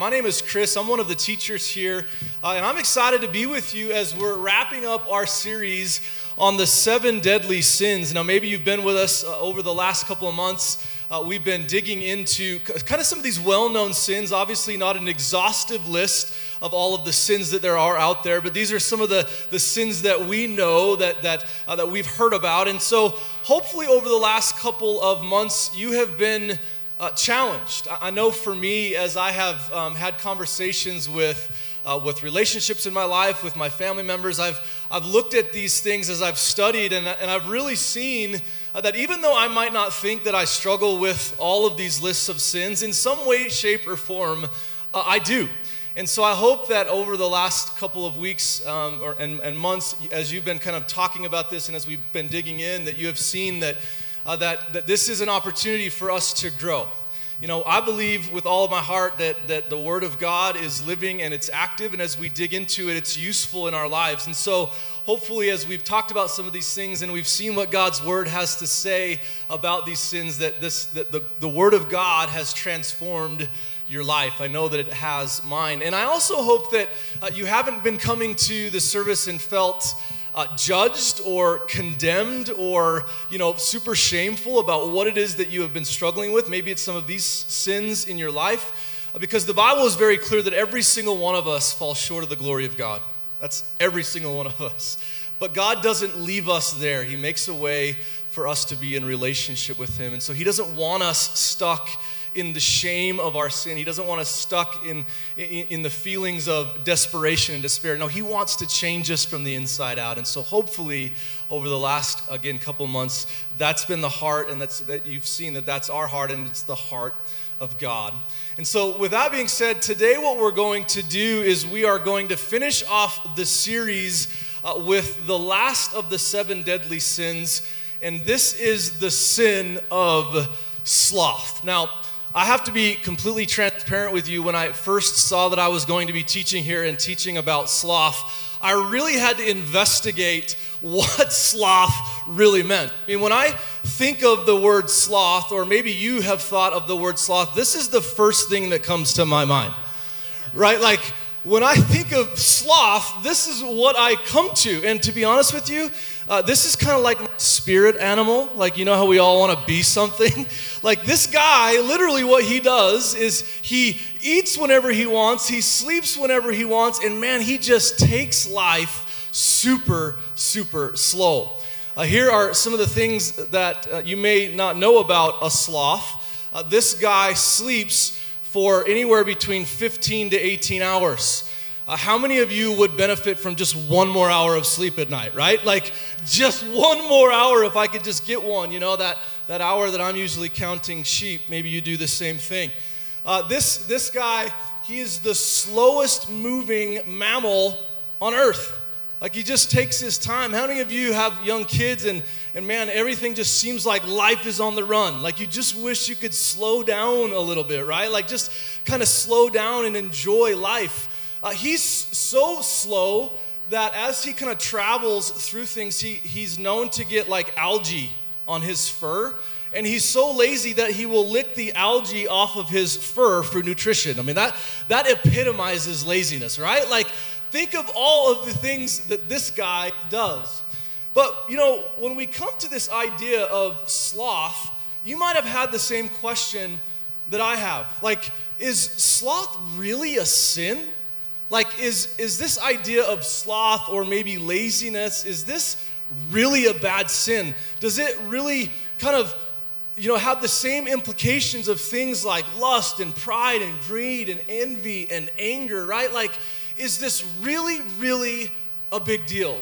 My name is Chris. I'm one of the teachers here, uh, and I'm excited to be with you as we're wrapping up our series on the seven deadly sins. Now, maybe you've been with us uh, over the last couple of months. Uh, we've been digging into kind of some of these well known sins, obviously, not an exhaustive list of all of the sins that there are out there, but these are some of the, the sins that we know that, that, uh, that we've heard about. And so, hopefully, over the last couple of months, you have been uh, challenged. I know for me, as I have um, had conversations with, uh, with relationships in my life, with my family members, I've, I've looked at these things as I've studied, and, and I've really seen uh, that even though I might not think that I struggle with all of these lists of sins, in some way, shape, or form, uh, I do. And so I hope that over the last couple of weeks um, or, and, and months, as you've been kind of talking about this and as we've been digging in, that you have seen that uh, that, that this is an opportunity for us to grow. You know, I believe with all of my heart that, that the Word of God is living and it's active, and as we dig into it, it's useful in our lives. And so, hopefully, as we've talked about some of these things and we've seen what God's Word has to say about these sins, that, this, that the, the Word of God has transformed your life. I know that it has mine. And I also hope that uh, you haven't been coming to the service and felt uh, judged or condemned or you know super shameful about what it is that you have been struggling with. Maybe it's some of these sins in your life. Uh, because the bible is very clear that every single one of us falls short of the glory of god. That's every single one of us. But god doesn't leave us there. He makes a way for us to be in relationship with him. And so he doesn't want us stuck in the shame of our sin. He doesn't want us stuck in, in, in, the feelings of desperation and despair. No, He wants to change us from the inside out. And so, hopefully, over the last, again, couple months, that's been the heart, and that's, that you've seen that that's our heart, and it's the heart of God. And so, with that being said, today what we're going to do is we are going to finish off the series uh, with the last of the seven deadly sins, and this is the sin of sloth. Now, I have to be completely transparent with you. When I first saw that I was going to be teaching here and teaching about sloth, I really had to investigate what sloth really meant. I mean, when I think of the word sloth, or maybe you have thought of the word sloth, this is the first thing that comes to my mind, right? Like, when I think of sloth, this is what I come to. And to be honest with you, uh, this is kind of like spirit animal. Like, you know how we all want to be something? like, this guy, literally, what he does is he eats whenever he wants, he sleeps whenever he wants, and man, he just takes life super, super slow. Uh, here are some of the things that uh, you may not know about a sloth. Uh, this guy sleeps for anywhere between 15 to 18 hours. Uh, how many of you would benefit from just one more hour of sleep at night, right? Like just one more hour if I could just get one, you know, that, that hour that I'm usually counting sheep, maybe you do the same thing. Uh, this, this guy, he is the slowest moving mammal on earth. Like he just takes his time. How many of you have young kids and, and man, everything just seems like life is on the run? Like you just wish you could slow down a little bit, right? Like just kind of slow down and enjoy life. Uh, he's so slow that as he kind of travels through things, he, he's known to get like algae on his fur. And he's so lazy that he will lick the algae off of his fur for nutrition. I mean, that, that epitomizes laziness, right? Like, Think of all of the things that this guy does. But, you know, when we come to this idea of sloth, you might have had the same question that I have. Like, is sloth really a sin? Like, is, is this idea of sloth or maybe laziness, is this really a bad sin? Does it really kind of, you know, have the same implications of things like lust and pride and greed and envy and anger, right? Like, is this really, really a big deal?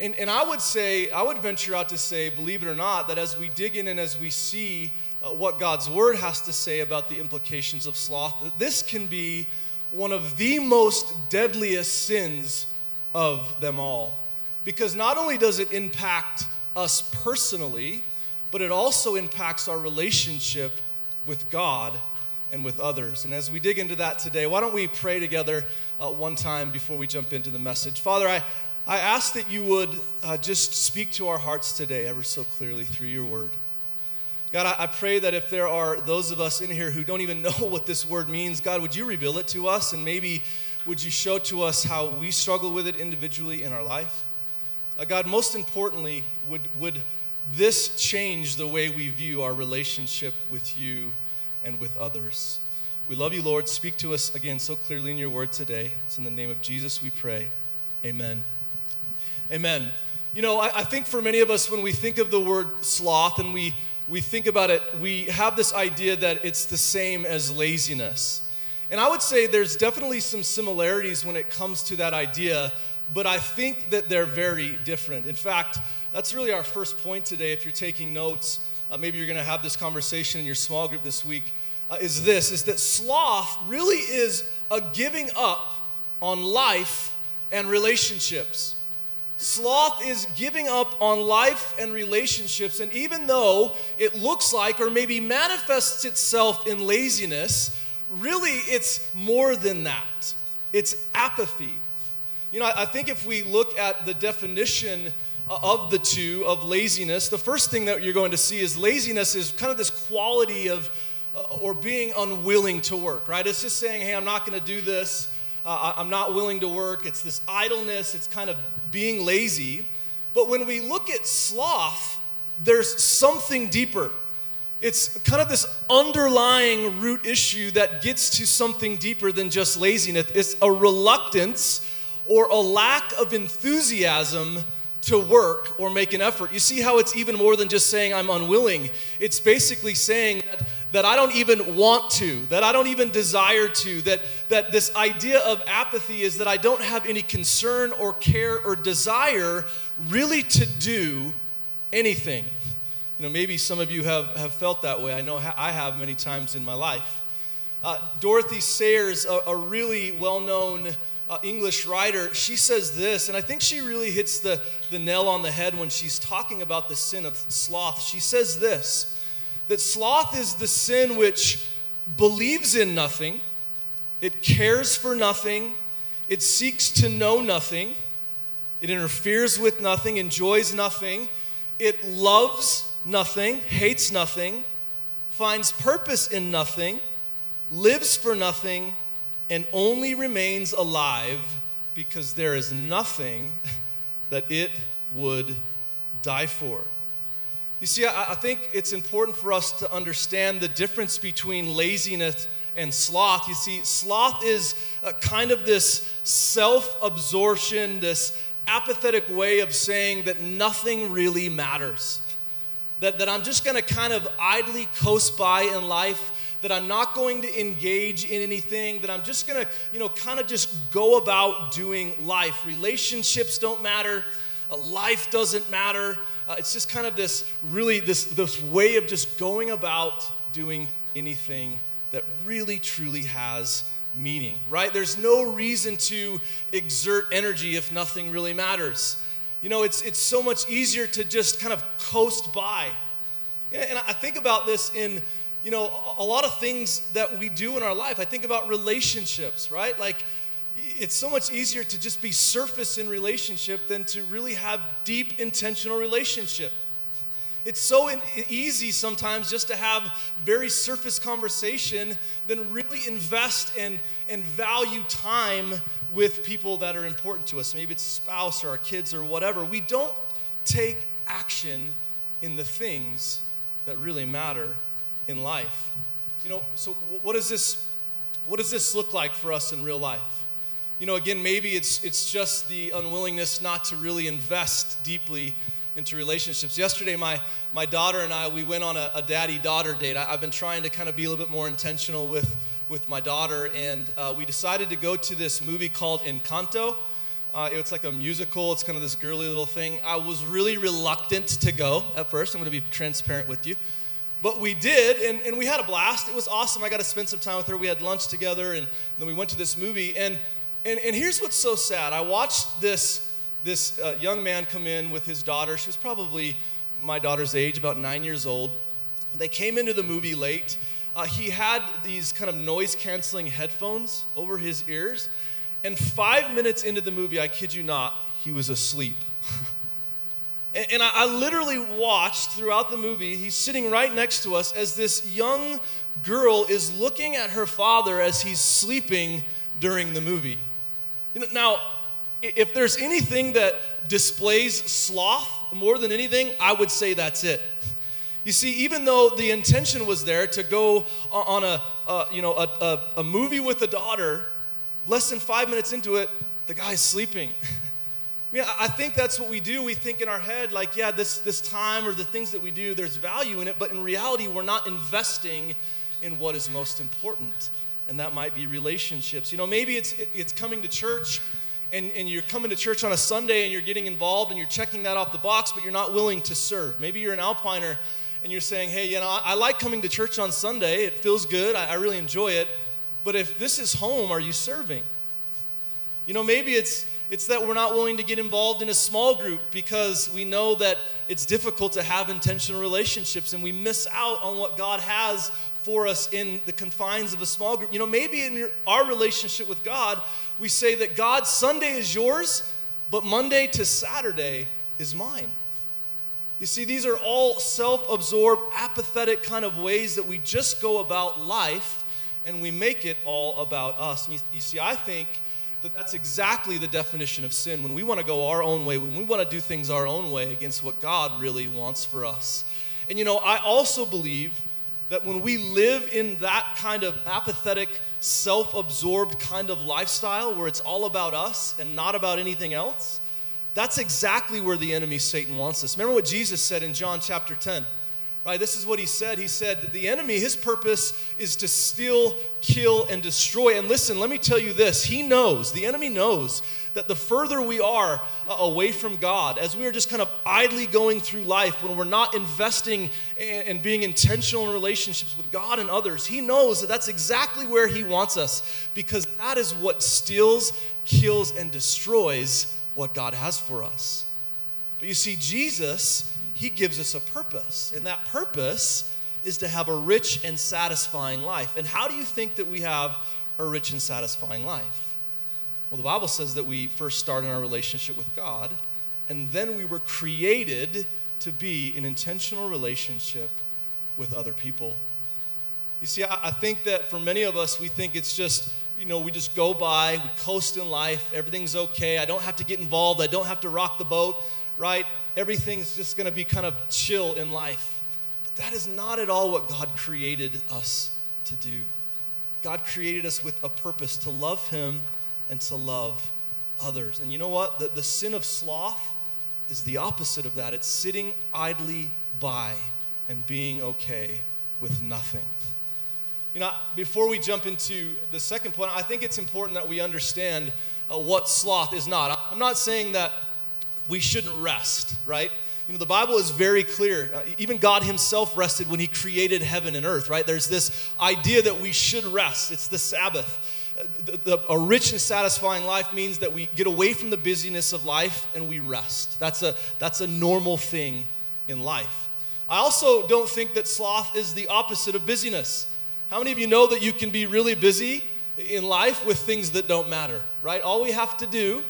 And, and I would say, I would venture out to say, believe it or not, that as we dig in and as we see uh, what God's word has to say about the implications of sloth, that this can be one of the most deadliest sins of them all. Because not only does it impact us personally, but it also impacts our relationship with God and with others. And as we dig into that today, why don't we pray together uh, one time before we jump into the message? Father, I, I ask that you would uh, just speak to our hearts today ever so clearly through your word. God, I, I pray that if there are those of us in here who don't even know what this word means, God, would you reveal it to us and maybe would you show to us how we struggle with it individually in our life? Uh, God, most importantly, would, would this change the way we view our relationship with you and with others? We love you, Lord. Speak to us again so clearly in your word today. It's in the name of Jesus we pray. Amen. Amen. You know, I, I, think for many of us, when we think of the word sloth and we, we think about it, we have this idea that it's the same as laziness. And I would say there's definitely some similarities when it comes to that idea, but I think that they're very different. In fact, that's really our first point today. If you're taking notes, uh, maybe you're going to have this conversation in your small group this week uh, is this is that sloth really is a giving up on life and relationships. Sloth is giving up on life and relationships, and even though it looks like or maybe manifests itself in laziness, really it's more than that. It's apathy. You know, I think if we look at the definition of the two, of laziness, the first thing that you're going to see is laziness is kind of this quality of uh, or being unwilling to work, right? It's just saying, hey, I'm not going to do this. Uh, I'm not willing to work. It's this idleness, it's kind of being lazy. But when we look at sloth, there's something deeper. It's kind of this underlying root issue that gets to something deeper than just laziness. It's a reluctance or a lack of enthusiasm to work or make an effort. You see how it's even more than just saying I'm unwilling. It's basically saying that, that I don't even want to, that I don't even desire to, that, that this idea of apathy is that I don't have any concern or care or desire really to do anything. You know, maybe some of you have, have felt that way. I know I have many times in my life. Uh, Dorothy Sayers, a, a really well known uh, English writer, she says this, and I think she really hits the, the nail on the head when she's talking about the sin of sloth. She says this that sloth is the sin which believes in nothing, it cares for nothing, it seeks to know nothing, it interferes with nothing, enjoys nothing, it loves nothing, hates nothing, finds purpose in nothing, lives for nothing and only remains alive because there is nothing that it would die for. You see, I, I, think it's important for us to understand the difference between laziness and sloth. You see, sloth is uh, kind of this self absorption, this apathetic way of saying that nothing really matters. That, that I'm just to kind of idly coast by in life that I'm not going to engage in anything, that I'm just going to, you know, kind of just go about doing life. Relationships don't matter, life doesn't matter. Uh, it's just kind of this really, this, this way of just going about doing anything that really, truly has meaning, right? There's no reason to exert energy if nothing really matters. You know, it's, it's so much easier to just kind of coast by. And I think about this in you know, a lot of things that we do in our life. I think about relationships, right? Like, it's so much easier to just be surface in relationship than to really have deep, intentional relationship. It's so in, easy sometimes just to have very surface conversation than really invest and, and value time with people that are important to us. Maybe it's spouse or our kids or whatever. We don't take action in the things that really matter in life. You know, so what does this what does this look like for us in real life? You know, again, maybe it's it's just the unwillingness not to really invest deeply into relationships. Yesterday, my my daughter and I we went on a, a daddy-daughter date. I, have been trying to kind of be a little bit more intentional with with my daughter, and uh, we decided to go to this movie called Encanto. Uh, it's like a musical. It's kind of this girly little thing. I was really reluctant to go at first. I'm going to be transparent with you. But we did, and, and we had a blast. It was awesome. I got to spend some time with her. We had lunch together, and then we went to this movie. And, and, and here's what's so sad I watched this, this uh, young man come in with his daughter. She was probably my daughter's age, about nine years old. They came into the movie late. Uh, he had these kind of noise canceling headphones over his ears. And five minutes into the movie, I kid you not, he was asleep. And, I, literally watched throughout the movie, he's sitting right next to us as this young girl is looking at her father as he's sleeping during the movie. Now, if there's anything that displays sloth more than anything, I would say that's it. You see, even though the intention was there to go on a, you know, a, a, a movie with a daughter, less than five minutes into it, the guy's sleeping. Yeah, I think that's what we do. We think in our head, like, yeah, this, this time or the things that we do, there's value in it, but in reality, we're not investing in what is most important. And that might be relationships. You know, maybe it's, it's coming to church and, and you're coming to church on a Sunday and you're getting involved and you're checking that off the box, but you're not willing to serve. Maybe you're an alpiner and you're saying, hey, you know, I, I like coming to church on Sunday. It feels good. I, I really enjoy it. But if this is home, are you serving? You know, maybe it's it's that we're not willing to get involved in a small group because we know that it's difficult to have intentional relationships and we miss out on what God has for us in the confines of a small group. You know, maybe in your, our relationship with God, we say that God, Sunday is yours, but Monday to Saturday is mine. You see, these are all self absorbed, apathetic kind of ways that we just go about life and we make it all about us. You, you see, I think that that's exactly the definition of sin. When we want to go our own way, when we want to do things our own way against what God really wants for us. And you know, I also believe that when we live in that kind of apathetic, self absorbed kind of lifestyle where it's all about us and not about anything else, that's exactly where the enemy Satan wants us. Remember what Jesus said in John chapter 10? Right? This is what he said. He said that the enemy, his purpose is to steal, kill, and destroy. And listen, let me tell you this. He knows, the enemy knows that the further we are uh, away from God, as we are just kind of idly going through life, when we're not investing and being intentional in relationships with God and others, he knows that that's exactly where he wants us because that is what steals, kills, and destroys what God has for us. But you see, Jesus he gives us a purpose. And that purpose is to have a rich and satisfying life. And how do you think that we have a rich and satisfying life? Well, the Bible says that we first start in our relationship with God, and then we were created to be in intentional relationship with other people. You see, I, I think that for many of us, we think it's just, you know, we just go by, we coast in life, everything's okay, I don't have to get involved, I don't have to rock the boat, right? everything's just going to be kind of chill in life. But that is not at all what God created us to do. God created us with a purpose to love Him and to love others. And you know what? The, the sin of sloth is the opposite of that. It's sitting idly by and being okay with nothing. You know, before we jump into the second point, I think it's important that we understand uh, what sloth is not. I'm not saying that we shouldn't rest, right? You know, the Bible is very clear. Uh, even God Himself rested when He created heaven and earth, right? There's this idea that we should rest. It's the Sabbath. Uh, the, the, a rich and satisfying life means that we get away from the busyness of life and we rest. That's a, that's a normal thing in life. I also don't think that sloth is the opposite of busyness. How many of you know that you can be really busy in life with things that don't matter, right? All we have to do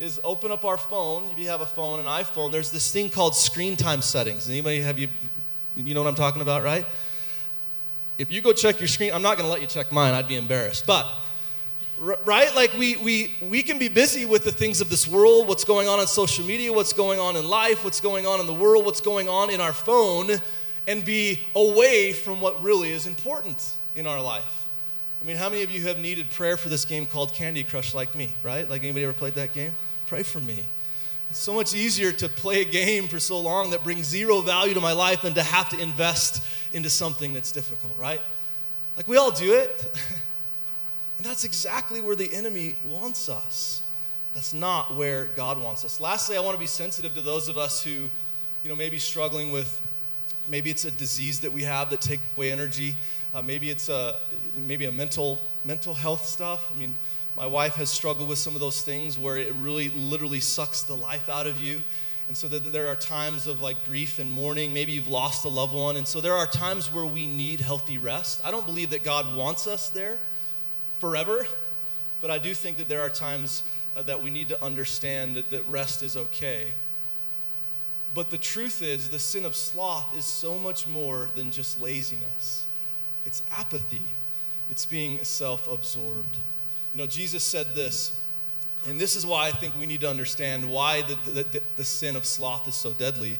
is open up our phone. If you have a phone, an iPhone, there's this thing called screen time settings. Anybody have you, you know what I'm talking about, right? If you go check your screen, I'm not going to let you check mine. I'd be embarrassed. But right like we, we we can be busy with the things of this world what's going on on social media what's going on in life what's going on in the world what's going on in our phone and be away from what really is important in our life i mean how many of you have needed prayer for this game called candy crush like me right like anybody ever played that game Pray for me. It's so much easier to play a game for so long that brings zero value to my life than to have to invest into something that's difficult, right? Like we all do it. and that's exactly where the enemy wants us. That's not where God wants us. Lastly, I want to be sensitive to those of us who, you know, maybe struggling with maybe it's a disease that we have that take away energy. Uh, maybe it's a maybe a mental mental health stuff. I mean, my wife has struggled with some of those things where it really literally sucks the life out of you. And so there are times of like grief and mourning. Maybe you've lost a loved one. And so there are times where we need healthy rest. I don't believe that God wants us there forever, but I do think that there are times uh, that we need to understand that, that rest is okay. But the truth is, the sin of sloth is so much more than just laziness. It's apathy. It's being self absorbed. You know, Jesus said this, and this is why I think we need to understand why the, the, the, the sin of sloth is so deadly.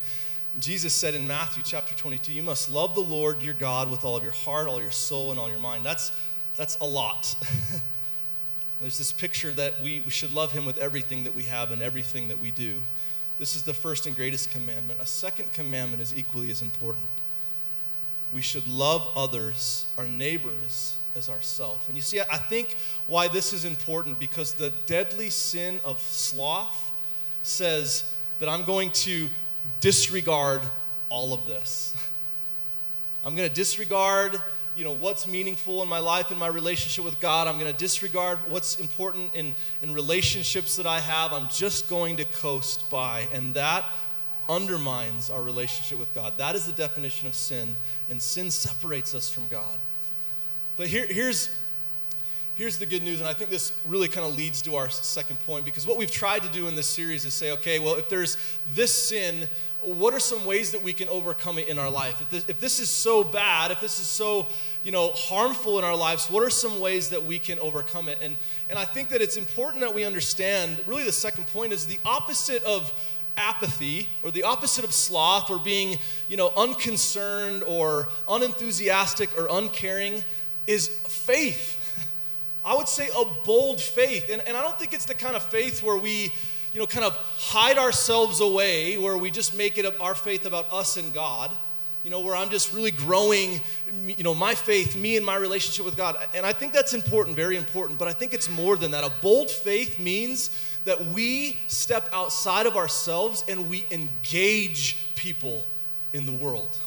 Jesus said in Matthew chapter 22, you must love the Lord your God with all of your heart, all your soul, and all your mind. That's, that's a lot. There's this picture that we, we should love him with everything that we have and everything that we do. This is the first and greatest commandment. A second commandment is equally as important. We should love others, our neighbors, as ourself. And you see, I think why this is important because the deadly sin of sloth says that I'm going to disregard all of this. I'm going to disregard you know what's meaningful in my life in my relationship with god. I'm going to disregard what's important in, in relationships that i have. I'm just going to coast by. And that undermines our relationship with god. That is the definition of sin. And sin separates us from god but here, here's here's the good news, and I think this really kind of leads to our second point because what we've tried to do in this series is say, okay, well, if there's this sin, what are some ways that we can overcome it in our life? If this, if this is so bad, if this is so you know, harmful in our lives, what are some ways that we can overcome it? And, and I think that it's important that we understand really the second point is the opposite of apathy or the opposite of sloth or being you know, unconcerned or unenthusiastic or uncaring is faith. I would say a bold faith. And, and I don't think it's the kind of faith where we, you know, kind of hide ourselves away, where we just make it up our faith about us and God, you know, where I'm just really growing, you know, my faith, me and my relationship with God. And I think that's important, very important, but I think it's more than that. A bold faith means that we step outside of ourselves and we engage people in the world.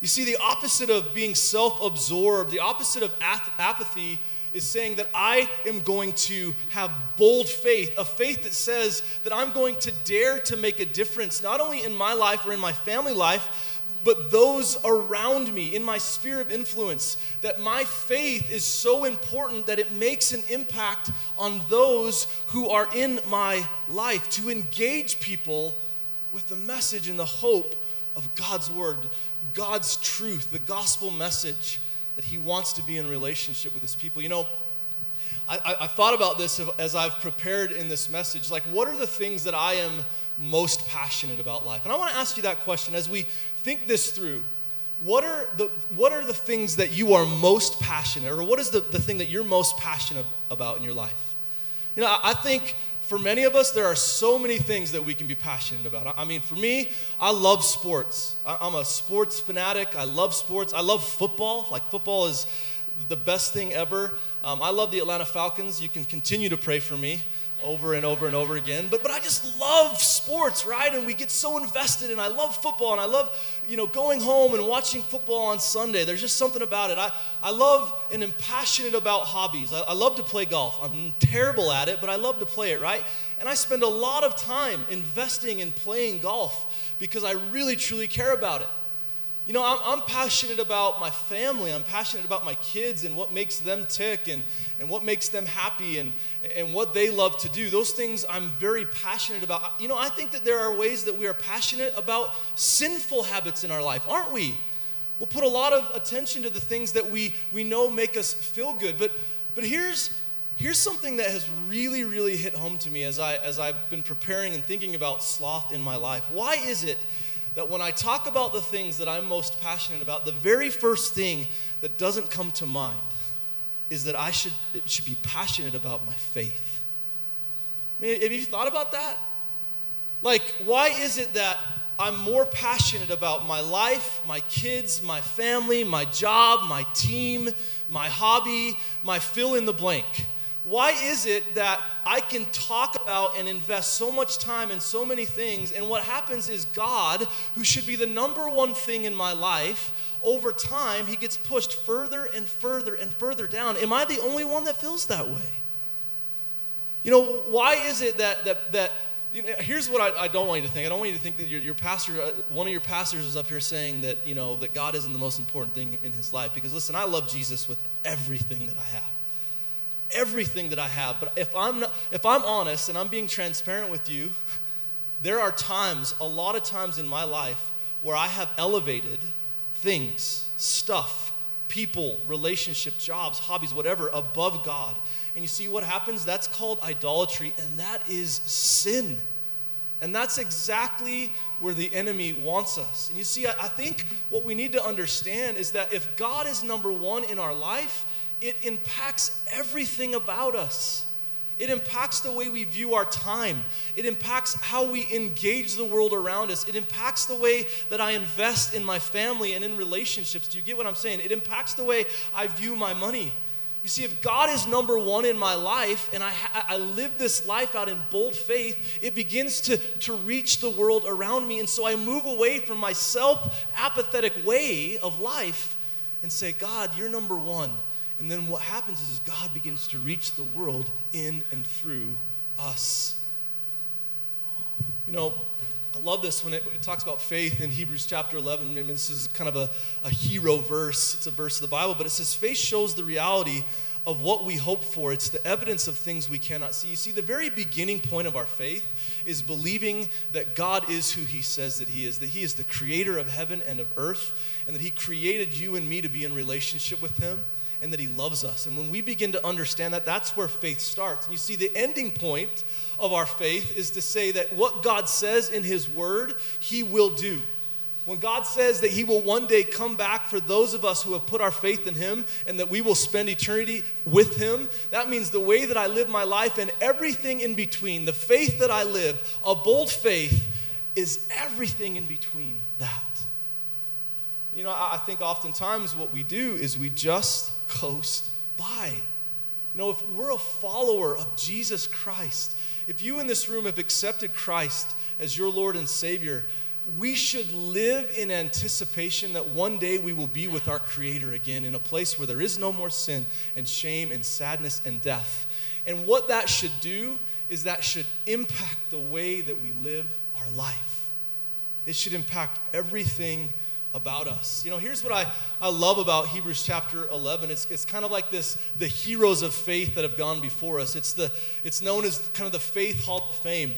You see, the opposite of being self absorbed, the opposite of apathy is saying that I am going to have bold faith, a faith that says that I'm going to dare to make a difference, not only in my life or in my family life, but those around me, in my sphere of influence. That my faith is so important that it makes an impact on those who are in my life, to engage people with the message and the hope of God's word, God's truth, the gospel message that He wants to be in relationship with His people. You know, I, I, thought about this as I've prepared in this message. Like, what are the things that I am most passionate about life? And I want to ask you that question as we think this through. What are the, what are the things that you are most passionate, or what is the, the thing that you're most passionate about in your life? You know, I, I think for many of us, there are so many things that we can be passionate about. I mean, for me, I love sports. I'm a sports fanatic. I love sports. I love football. Like, football is the best thing ever. Um, I love the Atlanta Falcons. You can continue to pray for me over and over and over again. But, but I just love sports, right? And we get so invested, and I love football, and I love, you know, going home and watching football on Sunday. There's just something about it. I, I love and am passionate about hobbies. I, I love to play golf. I'm terrible at it, but I love to play it, right? And I spend a lot of time investing in playing golf because I really, truly care about it. You know, I'm, I'm, passionate about my family. I'm passionate about my kids and what makes them tick and, and what makes them happy and, and what they love to do. Those things I'm very passionate about. You know, I think that there are ways that we are passionate about sinful habits in our life, aren't we? We'll put a lot of attention to the things that we, we know make us feel good. But, but here's, here's something that has really, really hit home to me as, I, as I've been preparing and thinking about sloth in my life. Why is it? That when I talk about the things that I'm most passionate about, the very first thing that doesn't come to mind is that I should, should be passionate about my faith. I mean, have you thought about that? Like, why is it that I'm more passionate about my life, my kids, my family, my job, my team, my hobby, my fill in the blank? Why is it that I can talk about and invest so much time in so many things, and what happens is God, who should be the number one thing in my life, over time, he gets pushed further and further and further down. Am I the only one that feels that way? You know, why is it that, that, that you know, here's what I, I, don't want you to think. I don't want you to think that your, your pastor, uh, one of your pastors is up here saying that, you know, that God isn't the most important thing in his life. Because listen, I love Jesus with everything that I have everything that I have. But if I'm, not, if I'm honest and I'm being transparent with you, there are times, a lot of times in my life, where I have elevated things, stuff, people, relationship, jobs, hobbies, whatever, above God. And you see what happens? That's called idolatry, and that is sin. And that's exactly where the enemy wants us. And you see, I, I think what we need to understand is that if God is number one in our life, it impacts everything about us. It impacts the way we view our time. It impacts how we engage the world around us. It impacts the way that I invest in my family and in relationships. Do you get what I'm saying? It impacts the way I view my money. You see, if God is number one in my life and I, I live this life out in bold faith, it begins to, to reach the world around me. And so I move away from my self apathetic way of life and say, God, you're number one. And then what happens is God begins to reach the world in and through us. You know, I love this when it, it, talks about faith in Hebrews chapter 11. I mean, this is kind of a, a hero verse. It's a verse of the Bible, but it says, Faith shows the reality of what we hope for. It's the evidence of things we cannot see. You see, the very beginning point of our faith is believing that God is who He says that He is, that He is the creator of heaven and of earth, and that He created you and me to be in relationship with Him and that He loves us. And when we begin to understand that, that's where faith starts. And you see, the ending point of our faith is to say that what God says in His Word, He will do. When God says that He will one day come back for those of us who have put our faith in Him and that we will spend eternity with Him, that means the way that I live my life and everything in between, the faith that I live, a bold faith, is everything in between that. You know, I think oftentimes what we do is we just coast by. You know, if we're a follower of Jesus Christ, if you in this room have accepted Christ as your Lord and Savior, we should live in anticipation that one day we will be with our Creator again in a place where there is no more sin and shame and sadness and death. And what that should do is that should impact the way that we live our life. It should impact everything about us. You know, here's what I, I love about Hebrews chapter 11. It's, it's kind of like this, the heroes of faith that have gone before us. It's, the, it's known as kind of the Faith Hall of Fame.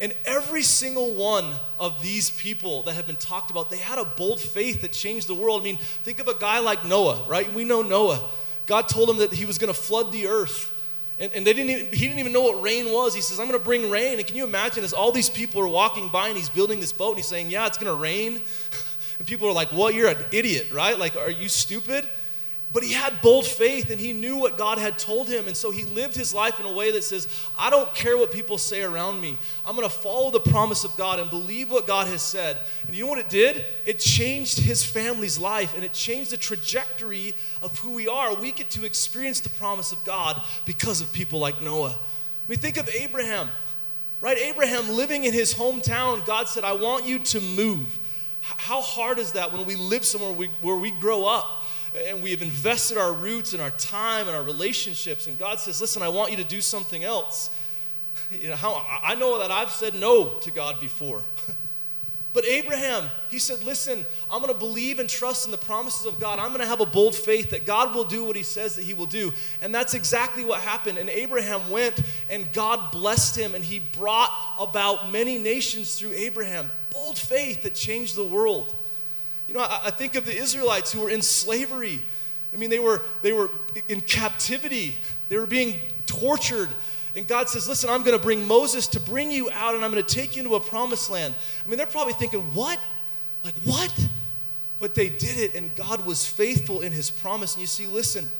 And every single one of these people that have been talked about, they had a bold faith that changed the world. I mean, think of a guy like Noah, right? We know Noah. God told him that he was going to flood the earth. And, and they didn't even, he didn't even know what rain was. He says, I'm going to bring rain. And can you imagine as all these people are walking by and he's building this boat and he's saying, Yeah, it's going to rain. And people are like, well, you're an idiot, right? Like, are you stupid? But he had bold faith and he knew what God had told him. And so he lived his life in a way that says, I don't care what people say around me. I'm going to follow the promise of God and believe what God has said. And you know what it did? It changed his family's life and it changed the trajectory of who we are. We get to experience the promise of God because of people like Noah. Mean, think of Abraham, right? Abraham living in his hometown, God said, I want you to move. How hard is that when we live somewhere we, where we grow up and we have invested our roots and our time and our relationships, and God says, Listen, I want you to do something else? You know, how, I know that I've said no to God before. But Abraham, he said, Listen, I'm going to believe and trust in the promises of God. I'm going to have a bold faith that God will do what he says that he will do. And that's exactly what happened. And Abraham went and God blessed him and he brought about many nations through Abraham bold faith that changed the world. You know, I, I think of the Israelites who were in slavery. I mean, they were, they were in captivity, they were being tortured. And God says, Listen, I'm going to bring Moses to bring you out and I'm going to take you into a promised land. I mean, they're probably thinking, What? Like, what? But they did it, and God was faithful in his promise. And you see, listen,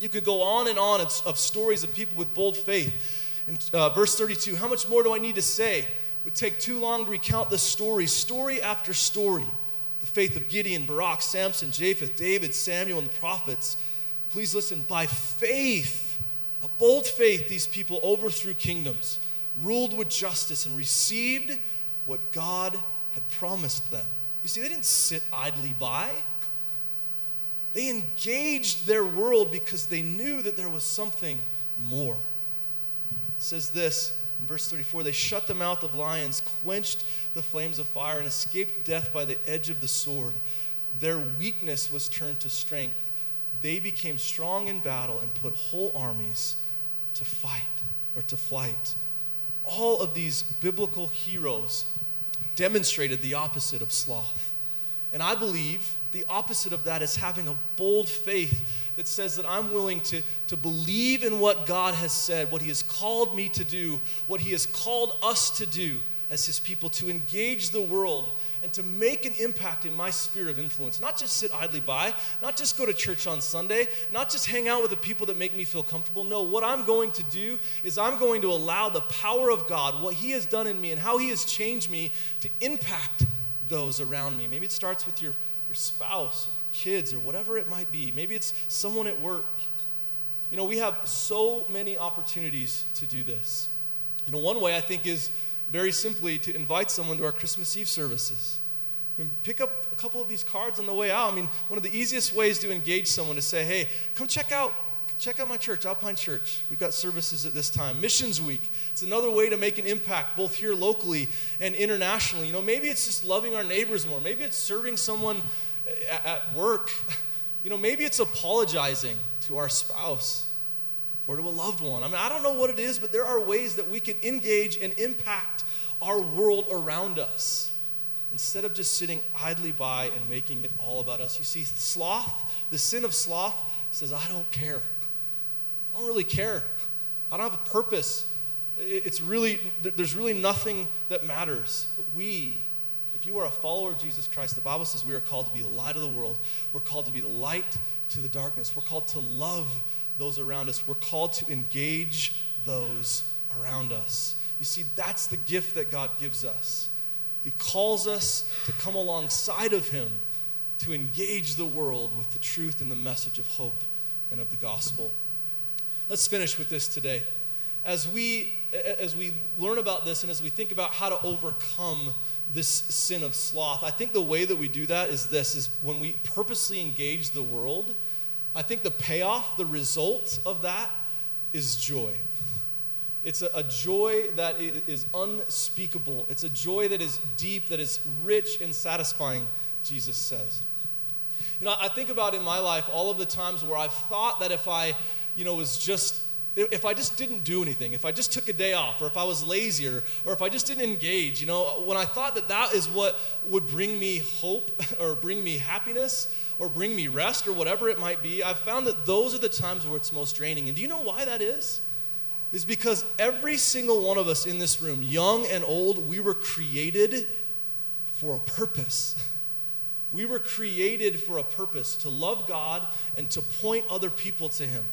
you could go on and on of stories of people with bold faith. In uh, verse 32, how much more do I need to say? It would take too long to recount the story, story after story. The faith of Gideon, Barak, Samson, Jephthah, David, Samuel, and the prophets. Please listen. By faith, a bold faith, these people overthrew kingdoms, ruled with justice, and received what God had promised them. You see, they didn't sit idly by. They engaged their world because they knew that there was something more. It says this in verse 34, they shut the mouth of lions, quenched the flames of fire, and escaped death by the edge of the sword. Their weakness was turned to strength. They became strong in battle and put whole armies to fight or to flight. all of these biblical heroes demonstrated the opposite of sloth. And I believe the opposite of that is having a bold faith that says that I'm willing to, to believe in what God has said, what He has called me to do, what He has called us to do as His people, to engage the world and to make an impact in my sphere of influence. Not just sit idly by, not just go to church on Sunday, not just hang out with the people that make me feel comfortable. No, what I'm going to do is I'm going to allow the power of God, what He has done in me and how He has changed me, to impact those around me. Maybe it starts with your, your spouse or kids or whatever it might be. Maybe it's someone at work. You know, we have so many opportunities to do this. And one way I think is very simply to invite someone to our Christmas Eve services. I mean, pick up a couple of these cards on the way out. I mean, one of the easiest ways to engage someone is to say, hey, come check out check out my church, Alpine Church. We've got services at this time. Missions Week. It's another way to make an impact both here locally and internationally. You know, maybe it's just loving our neighbors more. Maybe it's serving someone at work. You know, maybe it's apologizing to our spouse or to a loved one. I mean, I don't know what it is, but there are ways that we can engage and impact our world around us instead of just sitting idly by and making it all about us. You see, sloth, the sin of sloth, says, I don't care. I don't really care. I don't have a purpose. It's really, there's really nothing that matters. But we, if you are a follower of Jesus Christ, the Bible says we are called to be the light of the world. We're called to be the light to the darkness. We're called to love those around us. We're called to engage those around us. You see, that's the gift that God gives us. He calls us to come alongside of Him to engage the world with the truth and the message of hope and of the gospel. Let's finish with this today. As we, as we learn about this and as we think about how to overcome this sin of sloth. I think the way that we do that is this is when we purposely engage the world, I think the payoff, the result of that is joy. It's a, a, joy that is unspeakable. It's a joy that is deep, that is rich and satisfying, Jesus says. You know, I think about in my life all of the times where I've thought that if I, you know, was just if I just didn't do anything, if I just took a day off, or if I was lazier, or if I just didn't engage, you know, when I thought that that is what would bring me hope or bring me happiness or bring me rest or whatever it might be, I've found that those are the times where it's most draining. And do you know why that is? Is because every single one of us in this room, young and old, we were created for a purpose. We were created for a purpose to love God and to point other people to Him.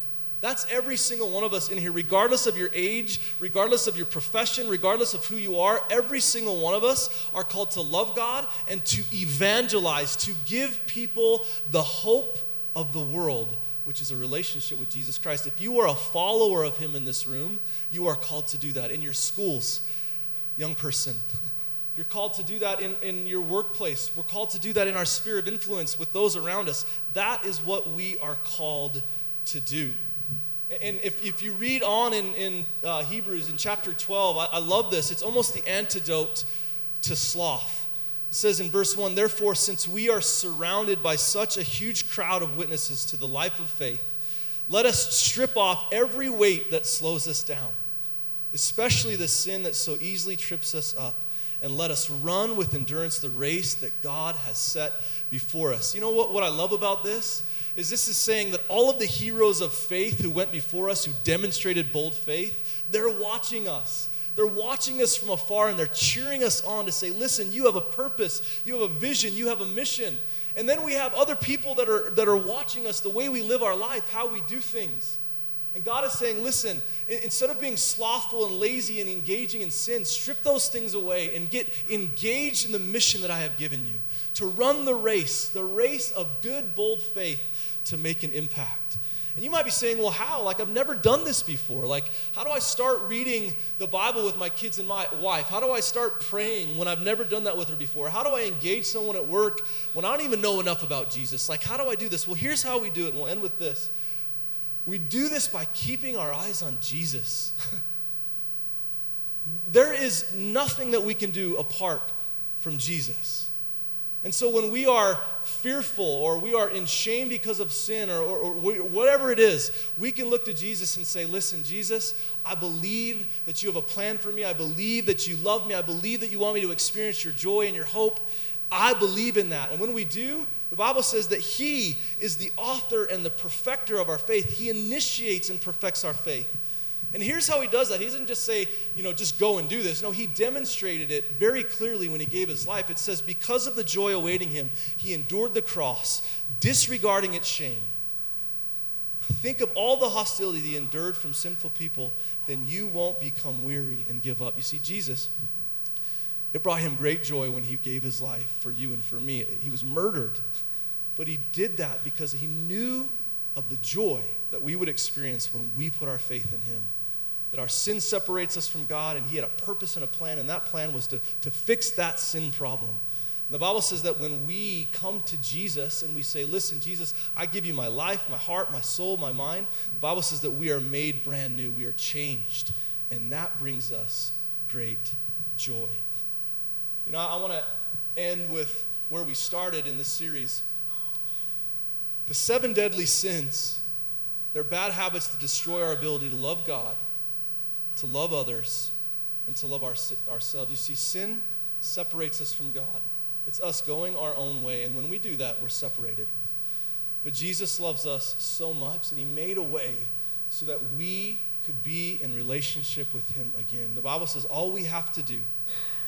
That's every single one of us in here, regardless of your age, regardless of your profession, regardless of who you are. Every single one of us are called to love God and to evangelize, to give people the hope of the world, which is a relationship with Jesus Christ. If you are a follower of Him in this room, you are called to do that. In your schools, young person, you're called to do that in, in your workplace. We're called to do that in our sphere of influence with those around us. That is what we are called to do. And if, if you read on in, in uh, Hebrews in chapter 12, I, I love this. It's almost the antidote to sloth. It says in verse 1 Therefore, since we are surrounded by such a huge crowd of witnesses to the life of faith, let us strip off every weight that slows us down, especially the sin that so easily trips us up, and let us run with endurance the race that God has set before us. You know what, what I love about this? is this is saying that all of the heroes of faith who went before us, who demonstrated bold faith, they're watching us. They're watching us from afar and they're cheering us on to say, listen, you have a purpose, you have a vision, you have a mission. And then we have other people that are, that are watching us, the way we live our life, how we do things. And God is saying, listen, instead of being slothful and lazy and engaging in sin, strip those things away and get engaged in the mission that I have given you to run the race, the race of good, bold faith to make an impact. And you might be saying, well, how? Like, I've never done this before. Like, how do I start reading the Bible with my kids and my wife? How do I start praying when I've never done that with her before? How do I engage someone at work when I don't even know enough about Jesus? Like, how do I do this? Well, here's how we do it, we'll end with this. We do this by keeping our eyes on Jesus. there is nothing that we can do apart from Jesus. And so when we are fearful or we are in shame because of sin or, or, or, whatever it is, we can look to Jesus and say, Listen, Jesus, I believe that you have a plan for me. I believe that you love me. I believe that you want me to experience your joy and your hope. I believe in that. And when we do, the Bible says that He is the author and the perfecter of our faith. He initiates and perfects our faith. And here's how he does that. He doesn't just say, you know, just go and do this. No, he demonstrated it very clearly when he gave his life. It says, because of the joy awaiting him, he endured the cross, disregarding its shame. Think of all the hostility he endured from sinful people, then you won't become weary and give up. You see, Jesus, it brought him great joy when he gave his life for you and for me. He was murdered, but he did that because he knew of the joy that we would experience when we put our faith in him that our sin separates us from God, and He had a purpose and a plan, and that plan was to, to fix that sin problem. The Bible says that when we come to Jesus and we say, Listen, Jesus, I give you my life, my heart, my soul, my mind, the Bible says that we are made brand new, we are changed, and that brings us great joy. You know, I want to end with where we started in this series. The seven deadly sins, they're bad habits that destroy our ability to love God to love others, and to love our, ourselves. You see, sin separates us from God. It's us going our own way, and when we do that, we're separated. But Jesus loves us so much that He made a way so that we could be in relationship with Him again. The Bible says all we have to do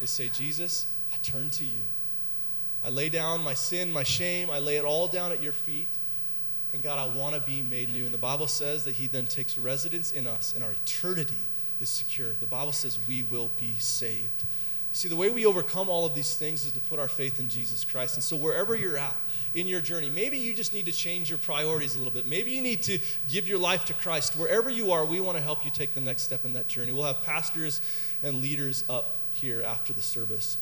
is say, Jesus, I turn to you. I lay down my sin, my shame, I lay it all down at your feet. And God, I want to be made new. And the Bible says that He then takes residence in us and our eternity is secure. The Bible says we will be saved. See, the way we overcome all of these things is to put our faith in Jesus Christ. And so, wherever you're at in your journey, maybe you just need to change your priorities a little bit. Maybe you need to give your life to Christ. Wherever you are, we want to help you take the next step in that journey. We'll have pastors and leaders up here after the service.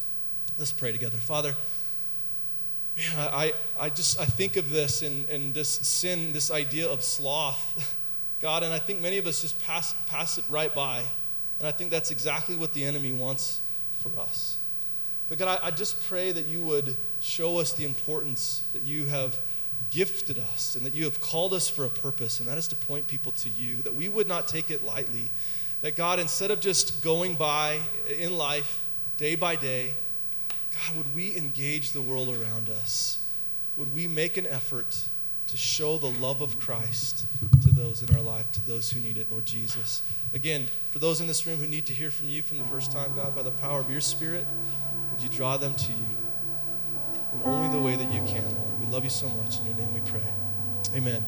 Let's pray together. Father, man, I, I just I think of this and, and this sin, this idea of sloth. God, and I think many of us just pass, pass it right by. And I think that's exactly what the enemy wants for us. But God, I, I just pray that you would show us the importance that you have gifted us and that you have called us for a purpose, and that is to point people to you, that we would not take it lightly. That God, instead of just going by in life day by day, God, would we engage the world around us? Would we make an effort to show the love of Christ to those in our life, to those who need it, Lord Jesus. Again, for those in this room who need to hear from you from the first time, God, by the power of your Spirit, would you draw them to you in only the way that you can, Lord? We love you so much. In your name we pray. Amen.